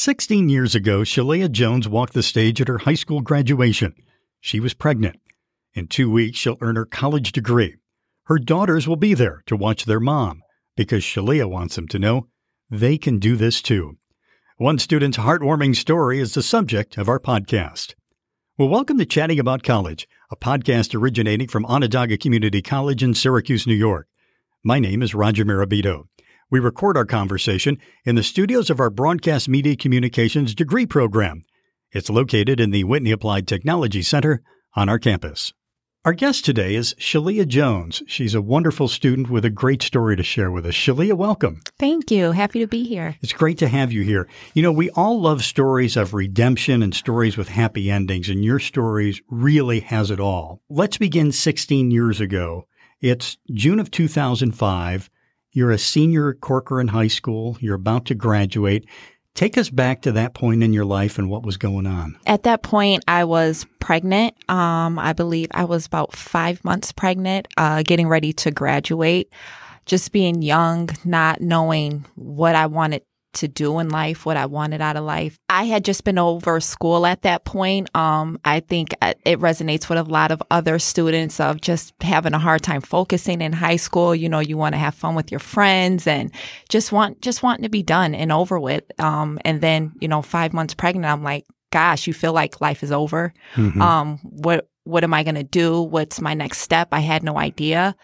16 years ago, Shalea Jones walked the stage at her high school graduation. She was pregnant. In two weeks, she'll earn her college degree. Her daughters will be there to watch their mom because Shalea wants them to know they can do this too. One student's heartwarming story is the subject of our podcast. Well, welcome to Chatting About College, a podcast originating from Onondaga Community College in Syracuse, New York. My name is Roger Mirabito. We record our conversation in the studios of our Broadcast Media Communications degree program. It's located in the Whitney Applied Technology Center on our campus. Our guest today is Shalea Jones. She's a wonderful student with a great story to share with us. Shalea, welcome. Thank you. Happy to be here. It's great to have you here. You know, we all love stories of redemption and stories with happy endings, and your stories really has it all. Let's begin 16 years ago. It's June of 2005. You're a senior at Corcoran High School. You're about to graduate. Take us back to that point in your life and what was going on. At that point, I was pregnant. Um, I believe I was about five months pregnant, uh, getting ready to graduate. Just being young, not knowing what I wanted to do in life, what I wanted out of life. I had just been over school at that point. Um, I think uh, it resonates with a lot of other students of just having a hard time focusing in high school. You know, you want to have fun with your friends and just want, just wanting to be done and over with. Um, and then, you know, five months pregnant, I'm like, gosh, you feel like life is over. Mm-hmm. Um, what, what am I going to do? What's my next step? I had no idea.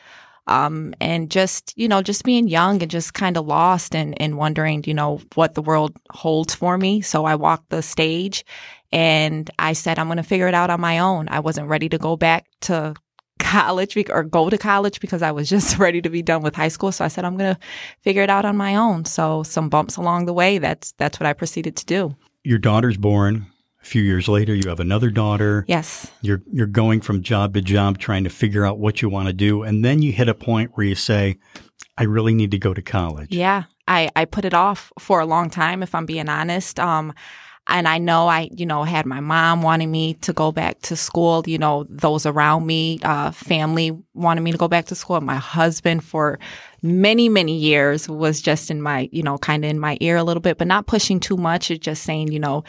Um, and just, you know, just being young and just kind of lost and, and wondering, you know, what the world holds for me. So I walked the stage and I said, I'm going to figure it out on my own. I wasn't ready to go back to college or go to college because I was just ready to be done with high school. So I said, I'm going to figure it out on my own. So some bumps along the way. That's, that's what I proceeded to do. Your daughter's born a few years later, you have another daughter. Yes. You're you're going from job to job trying to figure out what you want to do and then you hit a point where you say I really need to go to college. Yeah. I I put it off for a long time if I'm being honest. Um and I know I, you know, had my mom wanting me to go back to school. You know, those around me, uh, family wanted me to go back to school. My husband for many, many years was just in my, you know, kind of in my ear a little bit, but not pushing too much. It's just saying, you know,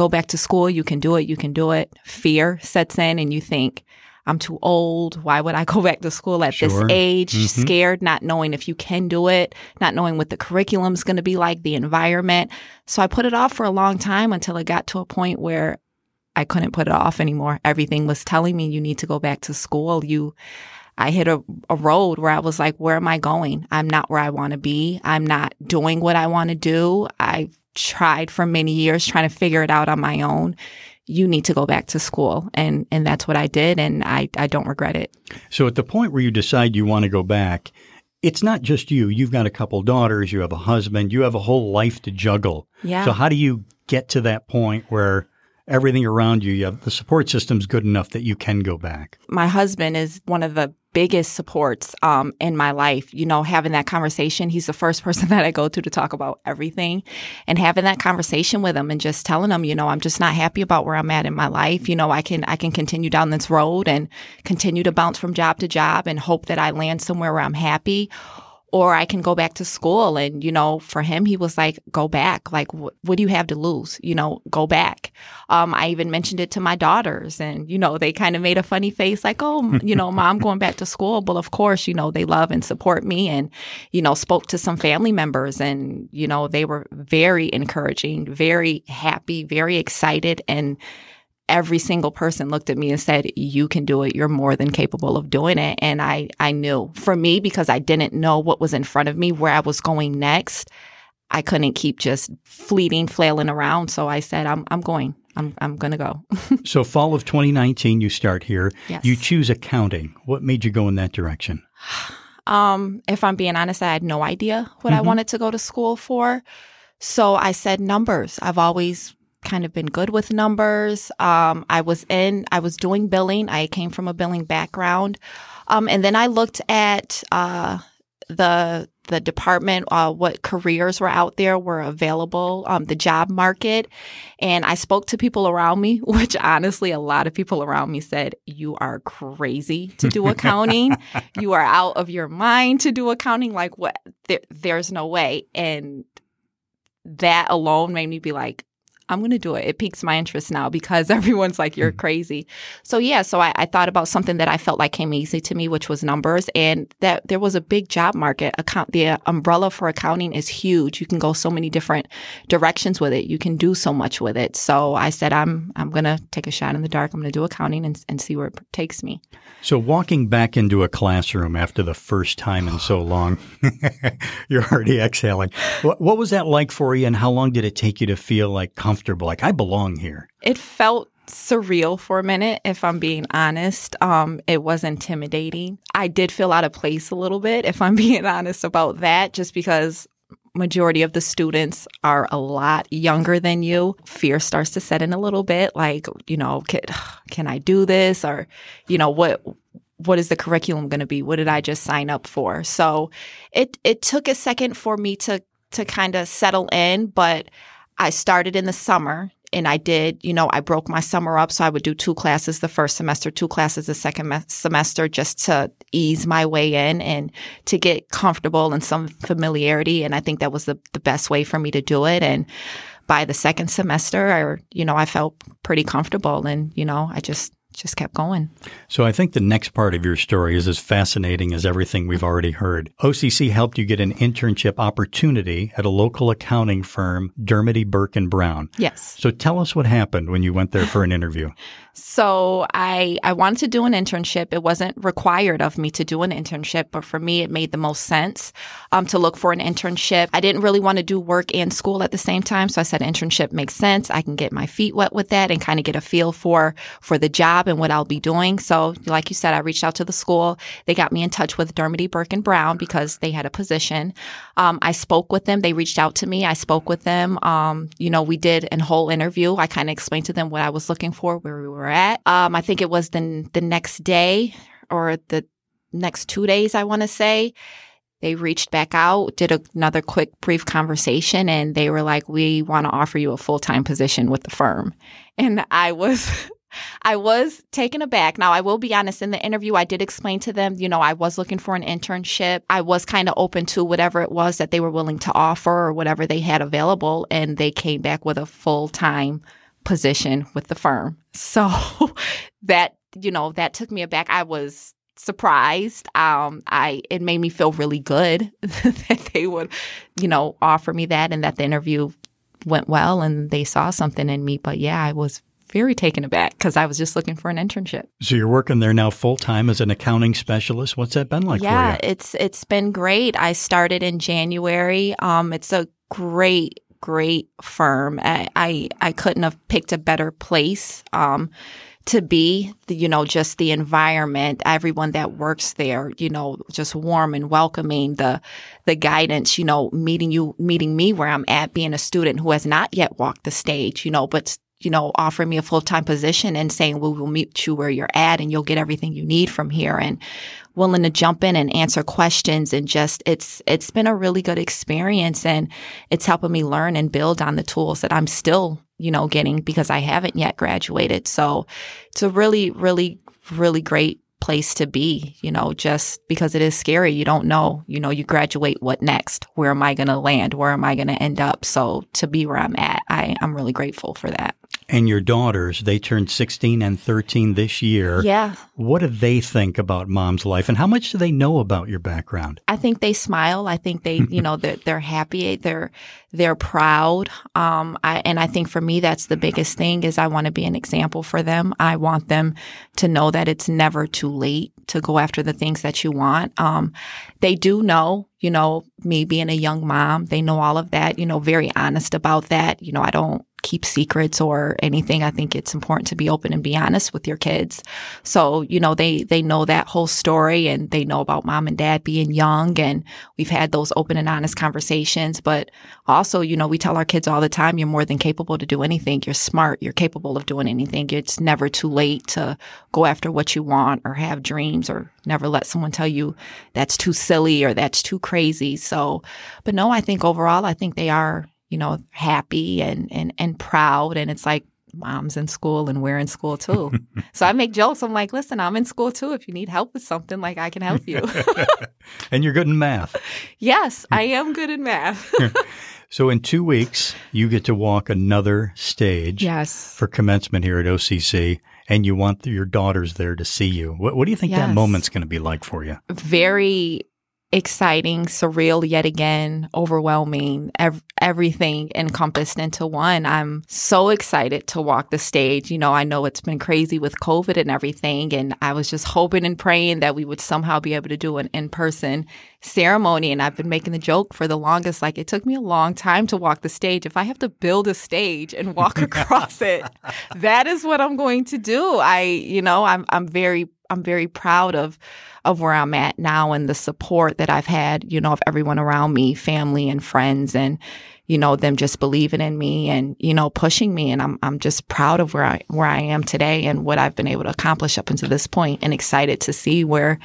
go back to school. You can do it. You can do it. Fear sets in and you think, I'm too old. Why would I go back to school at sure. this age? Mm-hmm. Scared, not knowing if you can do it, not knowing what the curriculum's going to be like, the environment. So I put it off for a long time until it got to a point where I couldn't put it off anymore. Everything was telling me you need to go back to school. You, I hit a, a road where I was like, where am I going? I'm not where I want to be. I'm not doing what I want to do. I've tried for many years trying to figure it out on my own you need to go back to school and and that's what I did and I I don't regret it. So at the point where you decide you want to go back, it's not just you. You've got a couple daughters, you have a husband, you have a whole life to juggle. Yeah. So how do you get to that point where everything around you, you have the support system's good enough that you can go back? My husband is one of the biggest supports um, in my life. You know, having that conversation, he's the first person that I go to to talk about everything. And having that conversation with him and just telling him, you know, I'm just not happy about where I'm at in my life. You know, I can I can continue down this road and continue to bounce from job to job and hope that I land somewhere where I'm happy or I can go back to school. And, you know, for him, he was like, go back. Like, wh- what do you have to lose? You know, go back. Um, I even mentioned it to my daughters and, you know, they kind of made a funny face like, oh, you know, mom going back to school. But of course, you know, they love and support me and, you know, spoke to some family members and, you know, they were very encouraging, very happy, very excited. And, every single person looked at me and said, you can do it. You're more than capable of doing it. And I, I knew for me, because I didn't know what was in front of me, where I was going next, I couldn't keep just fleeting, flailing around. So I said, I'm, I'm going. I'm, I'm going to go. so fall of 2019, you start here. Yes. You choose accounting. What made you go in that direction? Um, if I'm being honest, I had no idea what mm-hmm. I wanted to go to school for. So I said numbers. I've always kind of been good with numbers. Um, I was in, I was doing billing. I came from a billing background. Um, and then I looked at, uh, the, the department, uh, what careers were out there were available, um, the job market. And I spoke to people around me, which honestly, a lot of people around me said, you are crazy to do accounting. you are out of your mind to do accounting. Like what? There, there's no way. And that alone made me be like, I'm going to do it. It piques my interest now because everyone's like, you're mm-hmm. crazy. So yeah, so I, I, thought about something that I felt like came easy to me, which was numbers and that there was a big job market. Account, the umbrella for accounting is huge. You can go so many different directions with it. You can do so much with it. So I said, I'm, I'm going to take a shot in the dark. I'm going to do accounting and, and see where it takes me. So walking back into a classroom after the first time in so long, you're already exhaling. What, what was that like for you and how long did it take you to feel like comfortable, like I belong here? It felt surreal for a minute, if I'm being honest. Um, it was intimidating. I did feel out of place a little bit, if I'm being honest about that, just because majority of the students are a lot younger than you fear starts to set in a little bit like you know can, can i do this or you know what what is the curriculum going to be what did i just sign up for so it it took a second for me to to kind of settle in but i started in the summer and I did, you know, I broke my summer up. So I would do two classes the first semester, two classes the second me- semester just to ease my way in and to get comfortable and some familiarity. And I think that was the, the best way for me to do it. And by the second semester, I, you know, I felt pretty comfortable and, you know, I just just kept going. So I think the next part of your story is as fascinating as everything we've already heard. OCC helped you get an internship opportunity at a local accounting firm, Dermody Burke and Brown. Yes. So tell us what happened when you went there for an interview. So I I wanted to do an internship. It wasn't required of me to do an internship, but for me it made the most sense um, to look for an internship. I didn't really want to do work and school at the same time, so I said internship makes sense. I can get my feet wet with that and kind of get a feel for for the job and what I'll be doing. So, like you said, I reached out to the school. They got me in touch with Dermody Burke and Brown because they had a position. Um, I spoke with them. They reached out to me. I spoke with them. Um, you know, we did a whole interview. I kind of explained to them what I was looking for, where we were at. Um, I think it was the the next day or the next two days. I want to say they reached back out, did another quick brief conversation, and they were like, "We want to offer you a full time position with the firm." And I was I was taken aback. Now, I will be honest, in the interview, I did explain to them, you know, I was looking for an internship. I was kind of open to whatever it was that they were willing to offer or whatever they had available. And they came back with a full time position with the firm. So that, you know, that took me aback. I was surprised. Um, I it made me feel really good that they would, you know, offer me that and that the interview went well and they saw something in me. But yeah, I was very taken aback because I was just looking for an internship. So you're working there now full time as an accounting specialist. What's that been like yeah, it's it's been great. I started in January. Um, it's a great great firm. I, I, I couldn't have picked a better place. Um, to be, you know, just the environment, everyone that works there, you know, just warm and welcoming, the, the guidance, you know, meeting you, meeting me where I'm at, being a student who has not yet walked the stage, you know, but you know, offering me a full time position and saying, well, we'll meet you where you're at and you'll get everything you need from here and willing to jump in and answer questions and just it's it's been a really good experience and it's helping me learn and build on the tools that I'm still, you know, getting because I haven't yet graduated. So it's a really, really, really great place to be, you know, just because it is scary. You don't know, you know, you graduate, what next? Where am I going to land? Where am I going to end up? So to be where I'm at, I, I'm really grateful for that and your daughters, they turned 16 and 13 this year. Yeah. What do they think about mom's life and how much do they know about your background? I think they smile. I think they, you know, they're, they're happy. They're, they're proud. Um, I, and I think for me, that's the biggest thing is I want to be an example for them. I want them to know that it's never too late to go after the things that you want. Um, they do know, you know, me being a young mom, they know all of that, you know, very honest about that. You know, I don't, keep secrets or anything. I think it's important to be open and be honest with your kids. So, you know, they, they know that whole story and they know about mom and dad being young and we've had those open and honest conversations. But also, you know, we tell our kids all the time, you're more than capable to do anything. You're smart. You're capable of doing anything. It's never too late to go after what you want or have dreams or never let someone tell you that's too silly or that's too crazy. So, but no, I think overall, I think they are you know, happy and, and, and proud. And it's like, mom's in school and we're in school too. so I make jokes. I'm like, listen, I'm in school too. If you need help with something, like I can help you. and you're good in math. Yes, I am good in math. So in two weeks, you get to walk another stage Yes. for commencement here at OCC, and you want your daughters there to see you. What, what do you think that moment's going to be like for you? very exciting, surreal yet again, overwhelming, ev- everything encompassed into one. I'm so excited to walk the stage. You know, I know it's been crazy with COVID and everything, and I was just hoping and praying that we would somehow be able to do an in person ceremony. And I've been making the joke for the longest like, it took me a long time to walk the stage. If I have to build a stage and walk across it, that is what I'm going to do. I, you know, I'm, I'm very, I'm very proud of of where I'm at now and the support that I've had, you know, of everyone around me, family and friends and you know them just believing in me and you know pushing me and I'm I'm just proud of where I where I am today and what I've been able to accomplish up until this point and excited to see where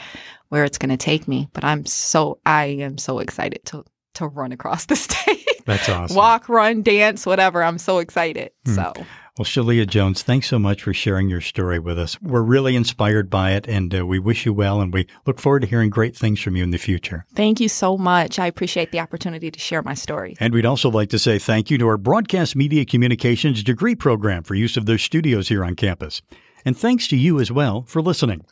where it's going to take me. But I'm so I am so excited to to run across the stage. That's awesome. Walk, run, dance, whatever. I'm so excited. Hmm. So Well, Shalea Jones, thanks so much for sharing your story with us. We're really inspired by it, and uh, we wish you well, and we look forward to hearing great things from you in the future. thank you so much. I appreciate the opportunity to share my story. And we'd also like to say thank you to our Broadcast Media Communications degree program for use of their studios here on campus. And thanks to you as well for listening.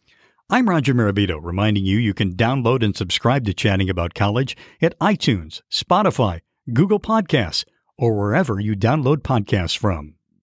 I'm Roger Mirabito, reminding you you can download and subscribe to Chatting About College at iTunes, Spotify, Google Podcasts, or wherever you download podcasts from.